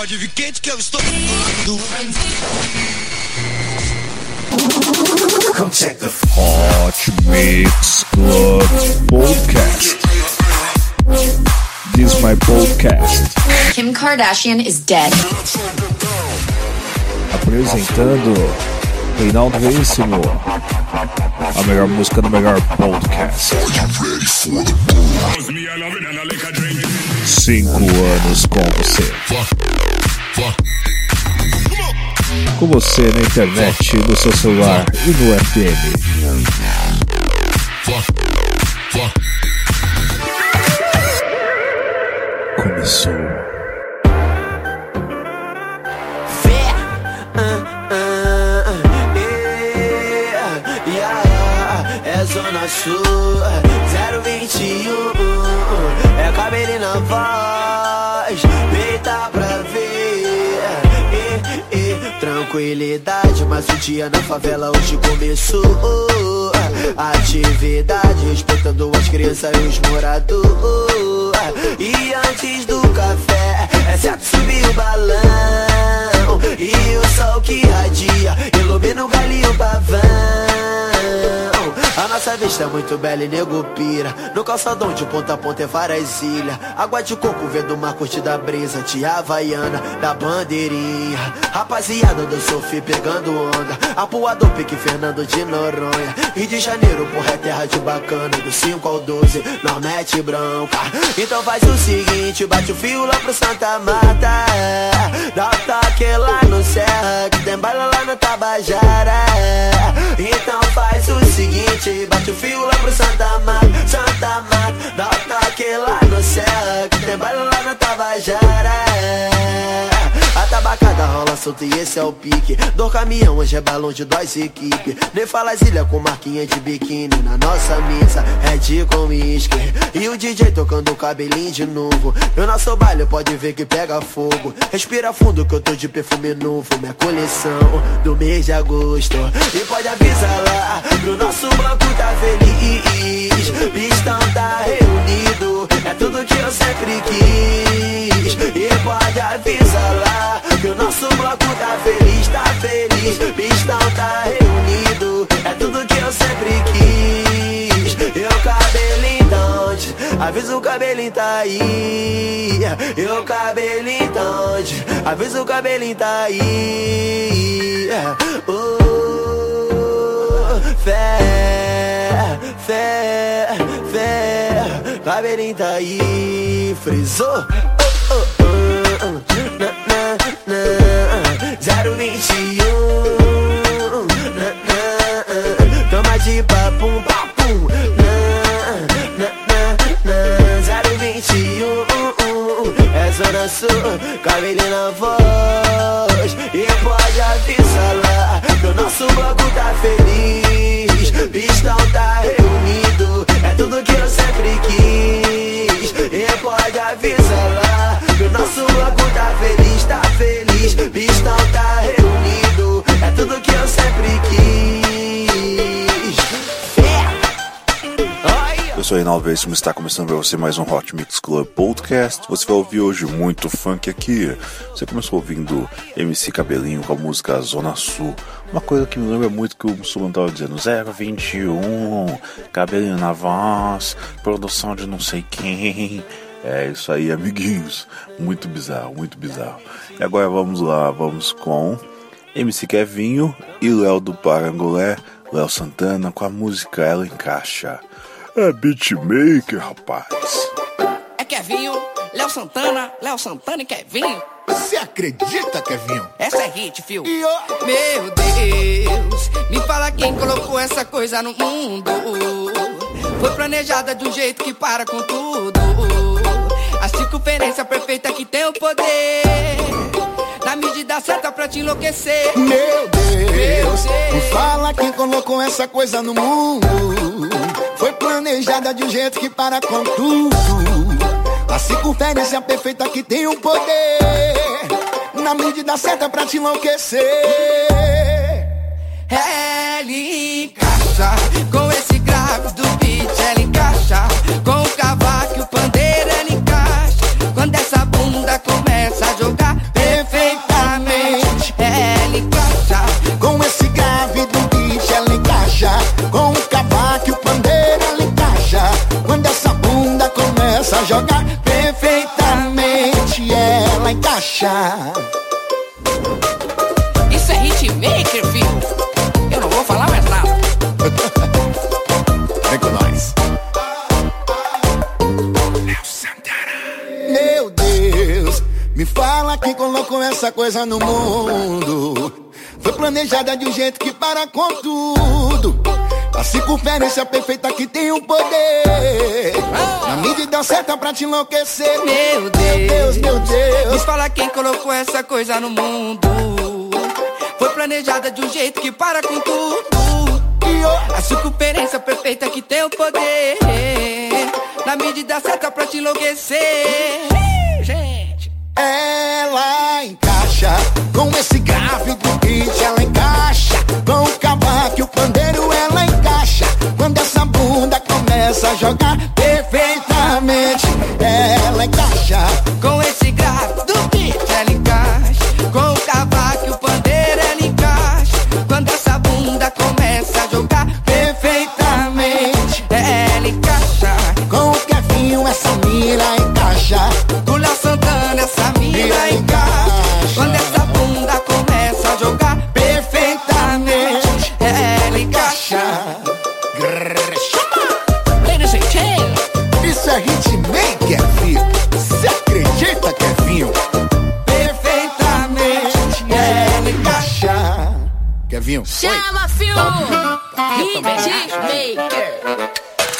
Pode vir quente que eu estou. Come check the Hot Mix Club Podcast. This is my podcast. Kim Kardashian is dead. Apresentando Reinaldo Veríssimo. A melhor música do melhor podcast. Cinco anos com você. Com você na internet, no seu celular e no FM. Começou. Zona Sul, 021, é cabelinho na voz, peita pra ver, eh, eh, tranquilidade, mas o dia na favela hoje começou, atividade, respeitando as crianças e os moradores, e antes do café, é certo subir o balão, e o sol que radia, ilumina o galinho pavão. A nossa vista é muito bela e nego pira. No calçadão de ponta a ponta é várias ilhas. Água de coco vendo uma curtida brisa Tia Havaiana da bandeirinha. Rapaziada do surf pegando onda. Apuador pique Fernando de Noronha. Rio de Janeiro, porra, é terra de bacana. Do 5 ao 12, não mete bronca. Então faz o seguinte, bate o fio lá pro Santa Mata Dá o toque lá no Serra Que tem bala lá no Tabajara. Então faz o seguinte, bate o fio lá pro Santa Mata Santa Mata, dá o toque lá no Serra Que tem bala lá no Tabajara. A tabacada rola solta e esse é o pique. Do caminhão hoje é balão de duas equipes Nem fala as ilhas com marquinha de biquíni Na nossa missa é de com uísque. E o DJ tocando o cabelinho de novo. E o nosso baile pode ver que pega fogo. Respira fundo que eu tô de perfume novo Minha coleção do mês de agosto. E pode avisar lá que o nosso banco tá feliz. Pistão tá reunido É tudo que eu sempre quis. E pode avisar lá que o nosso bloco tá feliz, tá feliz. Pistão tá reunido É tudo que eu sempre quis. E o cabelinho onde? Avisa o cabelinho tá aí. E o cabelinho onde? Avisa o cabelinho tá aí. Oh, fé, fé, fé tá aí Frisou? Oh, oh, oh, na, na, na, 021 na, na, Toma de papum, papum na, na, na, na, 021 É Zona Sul, cabelinho na voz E pode avisar lá Que o nosso bloco tá feliz sou Reinaldo Veríssimo, está começando para você mais um Hot Mix Club Podcast. Você vai ouvir hoje muito funk aqui. Você começou ouvindo MC Cabelinho com a música Zona Sul. Uma coisa que me lembra muito que o muçulmano estava dizendo 021, cabelinho na voz, produção de não sei quem. É isso aí, amiguinhos. Muito bizarro, muito bizarro. E agora vamos lá, vamos com MC Kevinho e Léo do Parangolé, Léo Santana com a música Ela Encaixa. É beatmaker, rapaz. É Kevinho, Léo Santana, Léo Santana e Kevinho. Você acredita, Kevinho? Essa é hit, fio. E ó, Meu Deus, me fala quem colocou essa coisa no mundo. Foi planejada de um jeito que para com tudo. A circunferência perfeita que tem o poder. Na medida certa pra te enlouquecer. meu Deus, Deus. me fala quem colocou essa coisa no mundo. Planejada de um jeito que para com tudo. A circunferência perfeita que tem o poder. Na medida certa pra te enlouquecer. Ela encaixa com esse grave do beat, ela encaixa com o cavaco e o pandeiro, ela encaixa. Quando essa bunda começa a jogar, coisa no mundo. Foi planejada de um jeito que para com tudo. A circunferência perfeita que tem o poder. Na medida certa pra te enlouquecer. Meu Meu Deus, meu Me Deus. fala quem colocou essa coisa no mundo. Foi planejada de um jeito que para com tudo. A circunferência perfeita que tem o poder. Na medida certa pra te enlouquecer. Ela encaixa com esse grave do beat, ela encaixa com o cavaco o pandeiro, ela encaixa. Quando essa bunda começa a jogar Kevinho, oi. Chama filme Hitmaker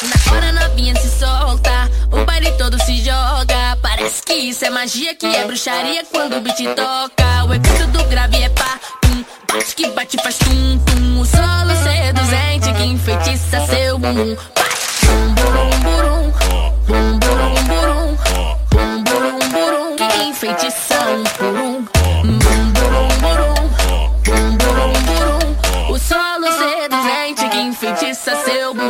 Na hora novinha se solta O baile todo se joga. Parece que isso é magia Que é bruxaria quando o beat toca. O efeito do grave é pá tum, Bate que bate faz tum tum. O solo seduzente que enfeitiça seu bumbum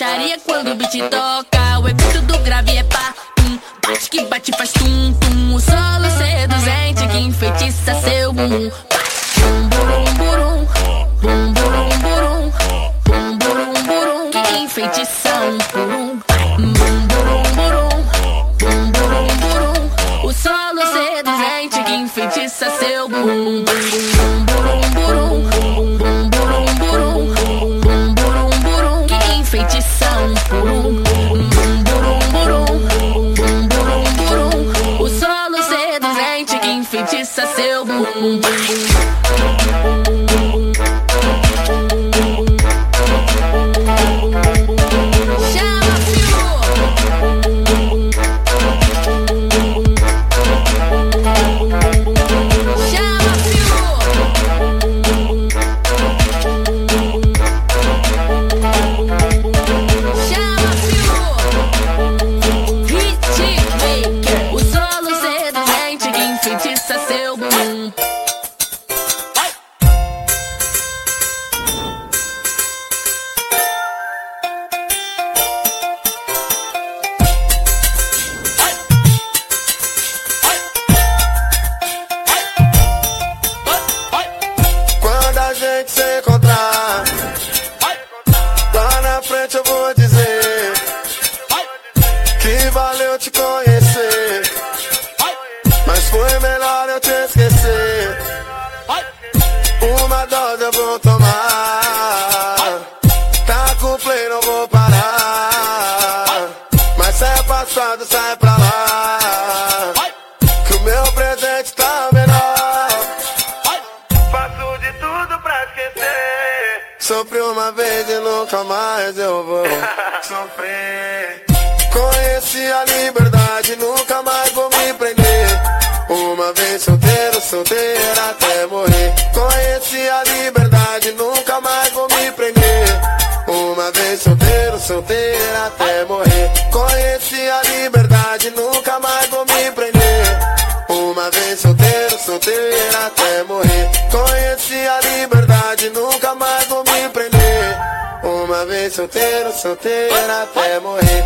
que bruxaria quando o beat toca. Conheci a liberdade, nunca mais vou me prender. Uma vez solteiro, solteira até morrer. Conheci a liberdade, nunca mais vou me prender. Uma vez solteiro, solteira até morrer. Conheci a liberdade, nunca mais vou me prender. Uma vez solteiro, solteira até morrer.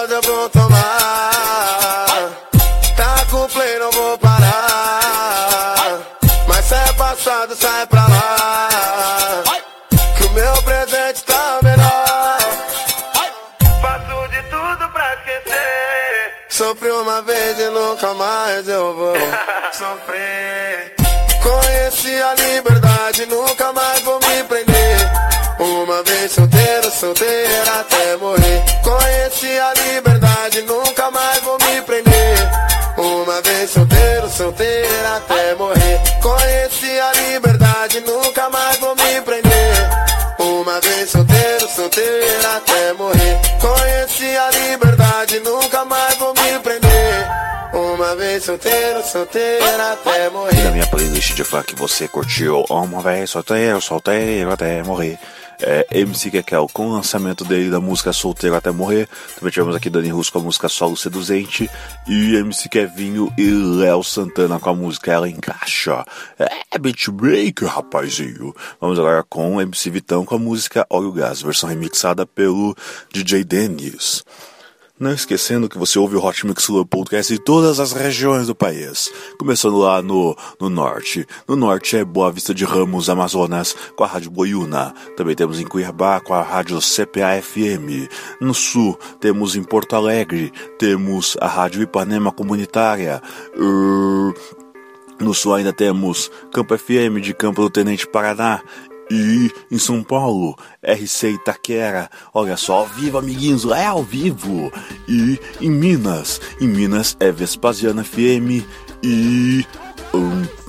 Dose eu vou tomar. Tá com play, não vou parar. Mas se é passado, sai pra lá. Que o meu presente tá melhor. Faço de tudo pra esquecer. Sofri uma vez e nunca mais eu vou sofrer. Conheci a liberdade, nunca mais vou me prender. Uma vez solteiro, solteira até morrer. Solteira até morrer. Solteiro, solteira até morrer. minha playlist de funk você curtiu Uma vez solteiro, solteiro até morrer. É, MC Kekel com o lançamento dele da música Solteiro até morrer. Também tivemos aqui Dani Russo com a música Solo Seduzente. E MC Kevinho e Léo Santana com a música Ela Encaixa. É beatbreaker, rapazinho. Vamos agora com MC Vitão com a música Olha o Gás, versão remixada pelo DJ Dennis. Não esquecendo que você ouve o Hot Mix Club Podcast em todas as regiões do país. Começando lá no, no norte. No norte é Boa Vista de Ramos, Amazonas, com a Rádio Boiuna. Também temos em Cuiabá com a Rádio CPA-FM. No sul temos em Porto Alegre, temos a Rádio Ipanema Comunitária. Uh, no sul ainda temos Campo FM de Campo do Tenente Paraná. E em São Paulo, RC Itaquera. Olha só, vivo, amiguinhos, é ao vivo. E em Minas, em Minas é Vespasiano FM e.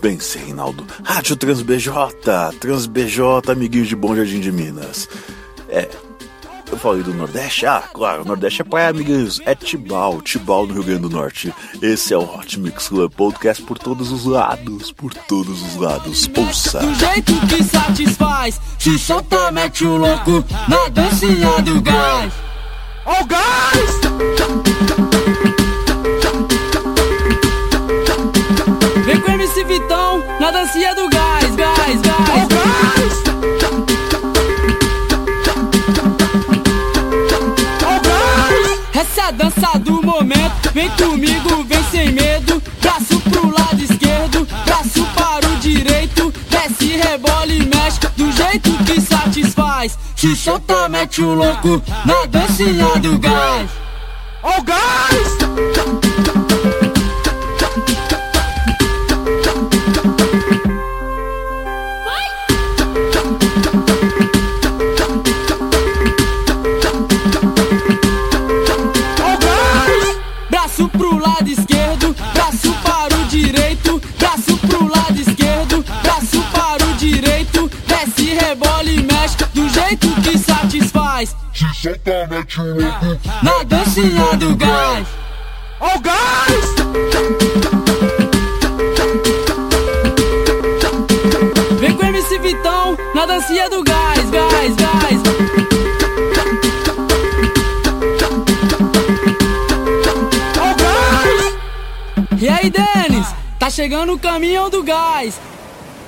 Pensei, Reinaldo. Rádio TransBJ, TransBJ, amiguinhos de Bom Jardim de Minas. É, eu falei do Nordeste? Ah, claro, o Nordeste é praia, amiguinhos. É Tibau, Tibau no Rio Grande do Norte. Esse é o Hot Mix Club Podcast por todos os lados, por todos os lados. Ouça. Do jeito que satisfaz, se solta, mete o louco na dancinha do gás. Ó o gás! Vem com MC Vitão na dancinha do gás, dança do momento, vem comigo, vem sem medo. Braço pro lado esquerdo, braço para o direito. Desce, rebola e mexe do jeito que satisfaz. Se solta, mete o louco na dancinha do gás. Ó o gás! Rebola e mexe do jeito que satisfaz. Se solta, mete o louco na dancinha do gás. Ó o gás! Vem com MC Vitão na dancinha do gás, gás, gás. Ó o gás! E aí, Denis? Tá chegando o caminhão do gás.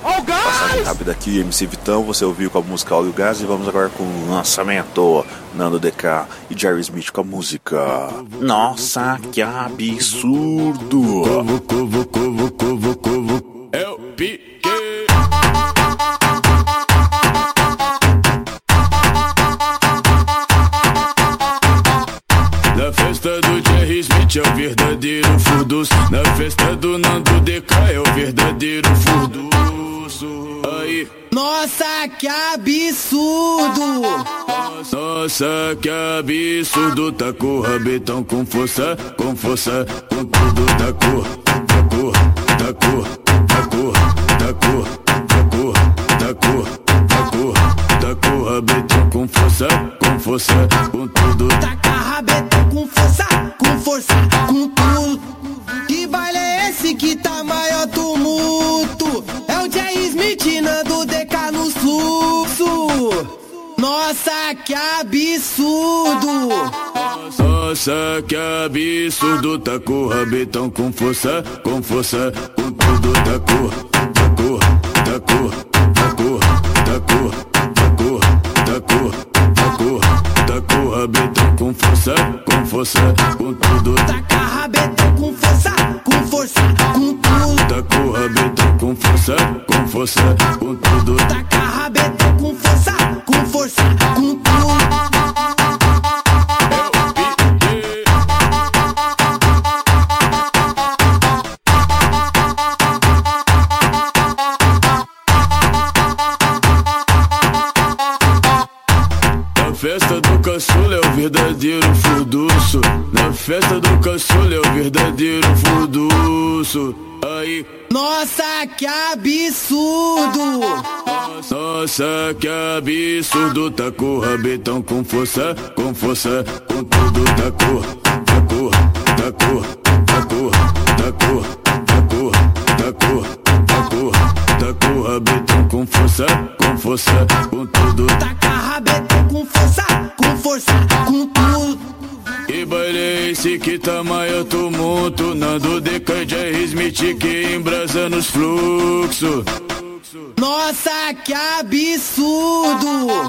Ó o Passagem gás! rápida aqui, MC Vitão, você ouviu com a música Óleo Gás e vamos agora com o lançamento Nando DK e Jerry Smith com a música Nossa, que absurdo! É o pique. É o verdadeiro furdus. Na festa do Nando DK é o verdadeiro furduço. Aí, Nossa, que absurdo! nossa, que absurdo. Tá com o rabetão com força, com força, com tudo. Tá com, tá com, tá com, tá com, tá com, tá com, tá com, tá com, tá com rabetão com força, com força, com tudo. Rabetão com força, força, que absurdo, tá com o com força, com força, com tudo, tá com, tá com, tá com, tá com, tá com, tá com, tá com, tá com, tá com com força, com força, com tudo, taca rabetão com força, com força, com tudo, tá com com força, com força, com tudo, com força, com força, com tudo. Nossa, que absurdo! nossa, que absurdo. Tá com o rabetão com força, com força, com tudo. Tá com, tá com, tá com, tá com, tá com, tá com, tá com, tá com, tá com o rabetão com força, com força, com tudo. Taca rabetão com força, com força, com tudo. Que baile esse que tá maior tumulto Nando Deca de R. Smith que embrasa nos fluxos Nossa, que absurdo!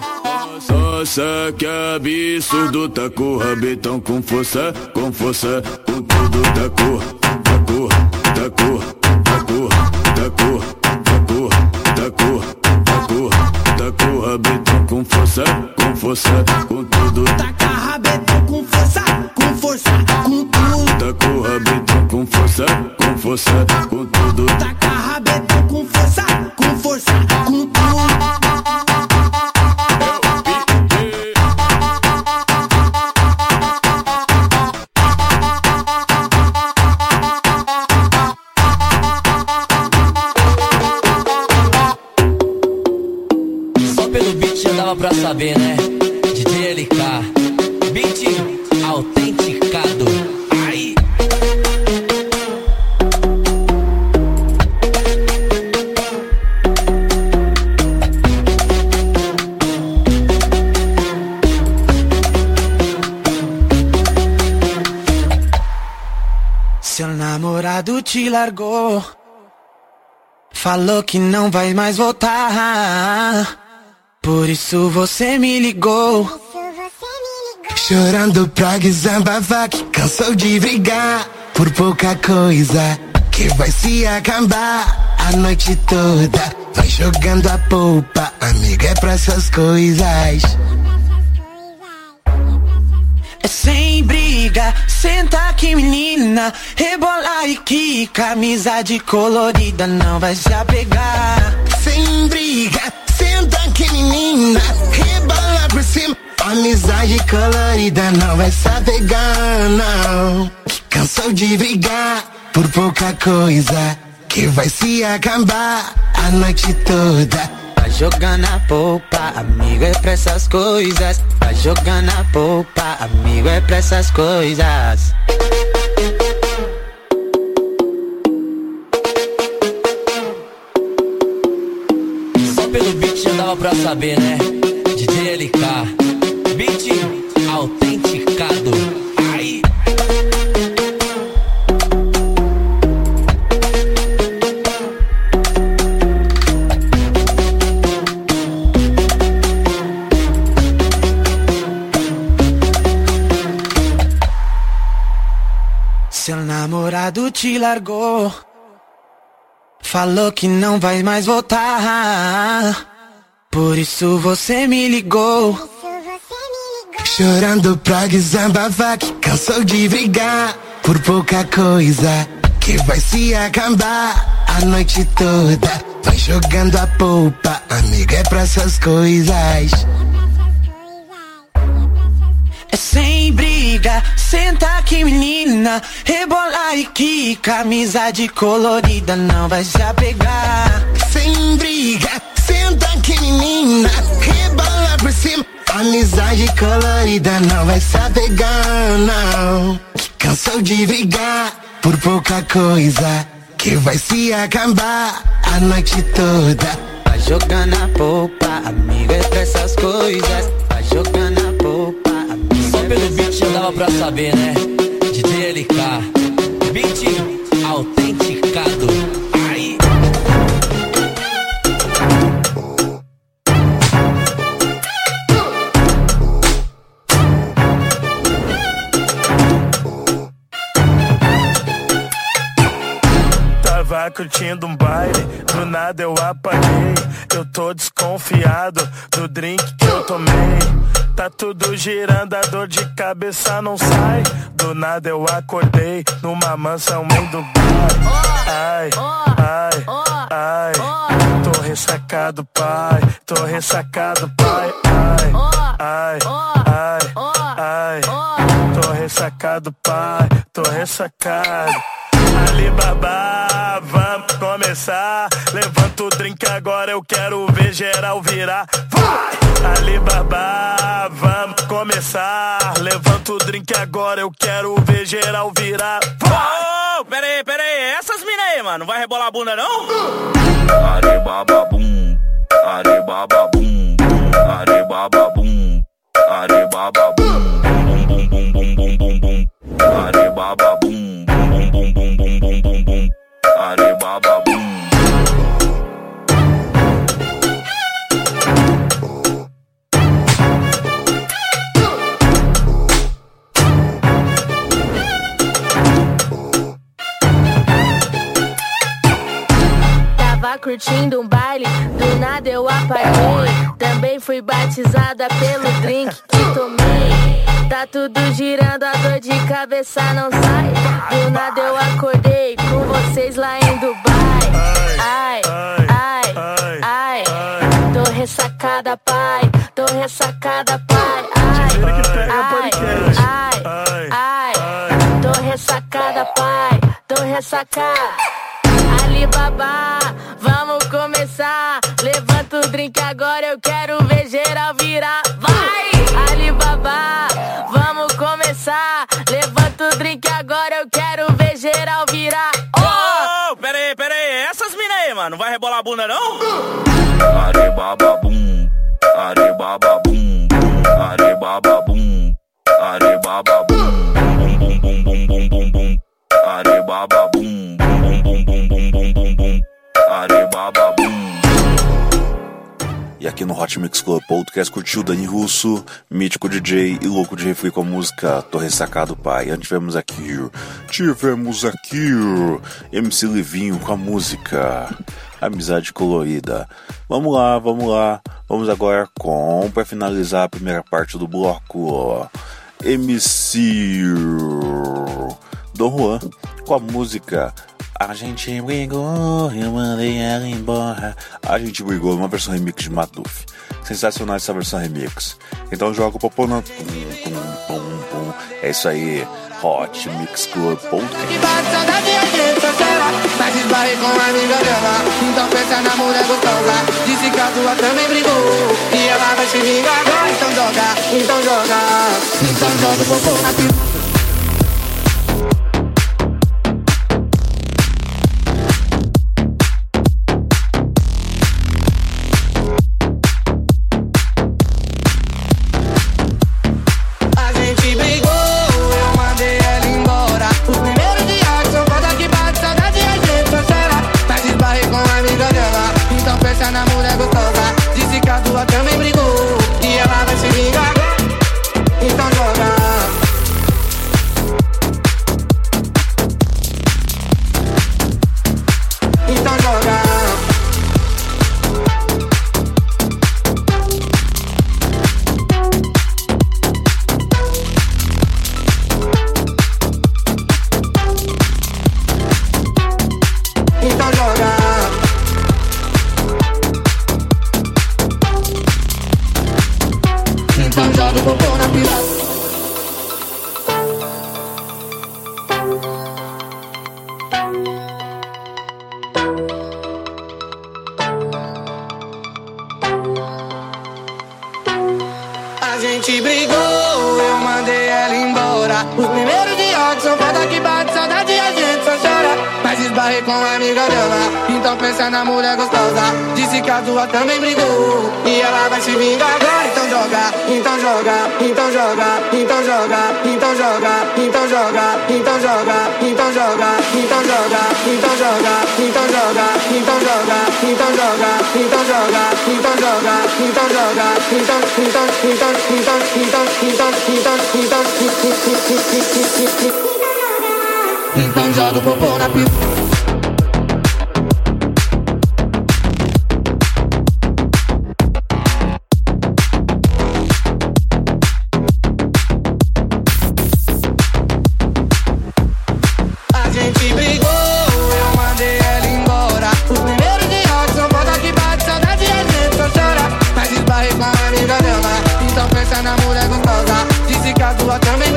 Nossa, que absurdo Tá com o rabetão com força, com força Com tudo tá com, tá com, tá com, tá com, tá com, tá com, tá com, tá com Tá com rabetão com força, com força Com tudo Taca rabetão força, com força, com tudo. Taca rabetão com força, com força, com tudo. Só pelo beat já dava pra saber, né? Te largou. Falou que não vai mais voltar. Por isso você me ligou. Chorando pra desabafar que cansou de brigar por pouca coisa que vai se acabar a noite toda. Vai jogando a polpa, amiga, é pra essas coisas. É sem briga, senta aqui menina, rebola e quica, amizade colorida não vai se apegar. Sem briga, senta aqui menina, rebola por cima, amizade colorida não vai se apegar não. Que cansou de brigar por pouca coisa, que vai se acabar a noite toda. Vai jogando a polpa, amigo é pra essas coisas. Vai jogando a polpa, amigo é pra essas coisas. Só pelo beat já dava pra saber, né? Te largou. Falou que não vai mais voltar. Por isso você me ligou. Chorando pra desabafar que cansou de brigar por pouca coisa que vai se acabar a noite toda. Vai jogando a polpa, amiga, é pra essas coisas. É sem briga, senta aqui menina, rebola e quica, amizade colorida não vai se apegar. Sem briga, senta aqui menina, rebola por cima, amizade colorida não vai se apegar não. Que cansou de brigar por pouca coisa, que vai se acabar a noite toda. Vai jogando a polpa, amigo, é pra essas coisas. Vai jogando pelo beat já dava pra saber, né? De LK, beat autenticado. Tava curtindo um baile, do nada eu apaguei. Eu tô desconfiado do drink que eu tomei. Tá tudo girando, a dor de cabeça não sai. Do nada eu acordei numa mansão em Dubai. Ai, ai, ai. Tô ressacado, pai. Tô ressacado, pai. Ai, ai, ai, ai. Tô ressacado, pai. Tô ressacado. Alibaba, vamos começar. Levanta o drink agora, eu quero ver geral virar. Vai! Alibaba, vamos começar. Levanta o drink agora, eu quero ver geral virar. Vai! Ô, pera aí, pera aí. Essas minas aí, mano, não vai rebolar a bunda não? Aribaba bum, aribaba bum, aribaba bum, aribaba bum, bum bum bum bum bum bum bum, aribaba bum, bum bum bum bum bum bum bum, aribaba bum. Fui batizada pelo drink que tomei. Tá tudo girando, a dor de cabeça não sai. Do nada eu acordei com vocês lá em Dubai. Ai, ai, ai. Tô ressacada, pai. Tô ressacada, pai. Ai, ai, ai, ai. Tô ressacada, pai. Tô ressacada. Alibaba, vamos começar. Levanta o drink agora, eu quero geral virar. Vai! Alibaba, vamos começar. Levanta o drink agora, eu quero ver geral virar. Ô, oh! pera aí, pera aí. Essas minas aí, mano, vai rebolar a bunda não? Aribaba bum, aribaba bum, aribaba bum, aribaba bum, bum bum bum bum bum bum bum bum E aqui no Hot Mix Club Podcast curtiu Dani Russo, Mítico DJ e Louco de Refri com a música Tô Ressacado Pai. Antes tivemos aqui, tivemos aqui MC Livinho com a música Amizade Colorida. Vamos lá, vamos lá. Vamos agora com, para finalizar a primeira parte do bloco, MC Dom Juan com a música a gente brigou, eu mandei ela embora. A gente brigou numa versão remix de Matuf. Sensacional essa versão remix. Então joga o popô na. Pum, pum, pum, pum. É isso aí. Hot Mix Club Podcast. Que bate saudade gente Mas esbarrei com a amiga dela Então pensa na mulher gostosa Disse que a tua também brigou E ela vai se vingar agora Então joga, então joga Então joga o popô na com a amiga dela. Então pensa na mulher gostosa. Disse que a tua também brigou. E ela vai se vingar. Então joga, então joga, então joga, então joga, então joga, então joga, então joga, então joga, então joga, então joga, então joga, então joga, então joga, então joga, então joga, então joga, então então então então então então então então joga o popô na piroca what I mean.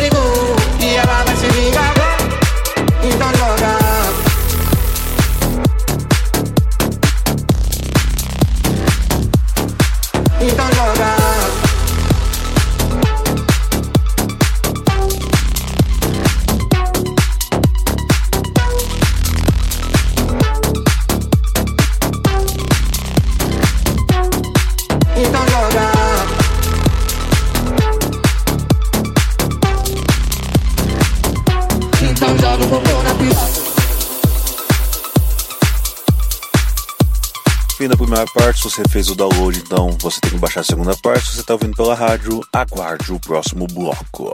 Você fez o download, então você tem que baixar a segunda parte. Se você está ouvindo pela rádio, aguarde o próximo bloco.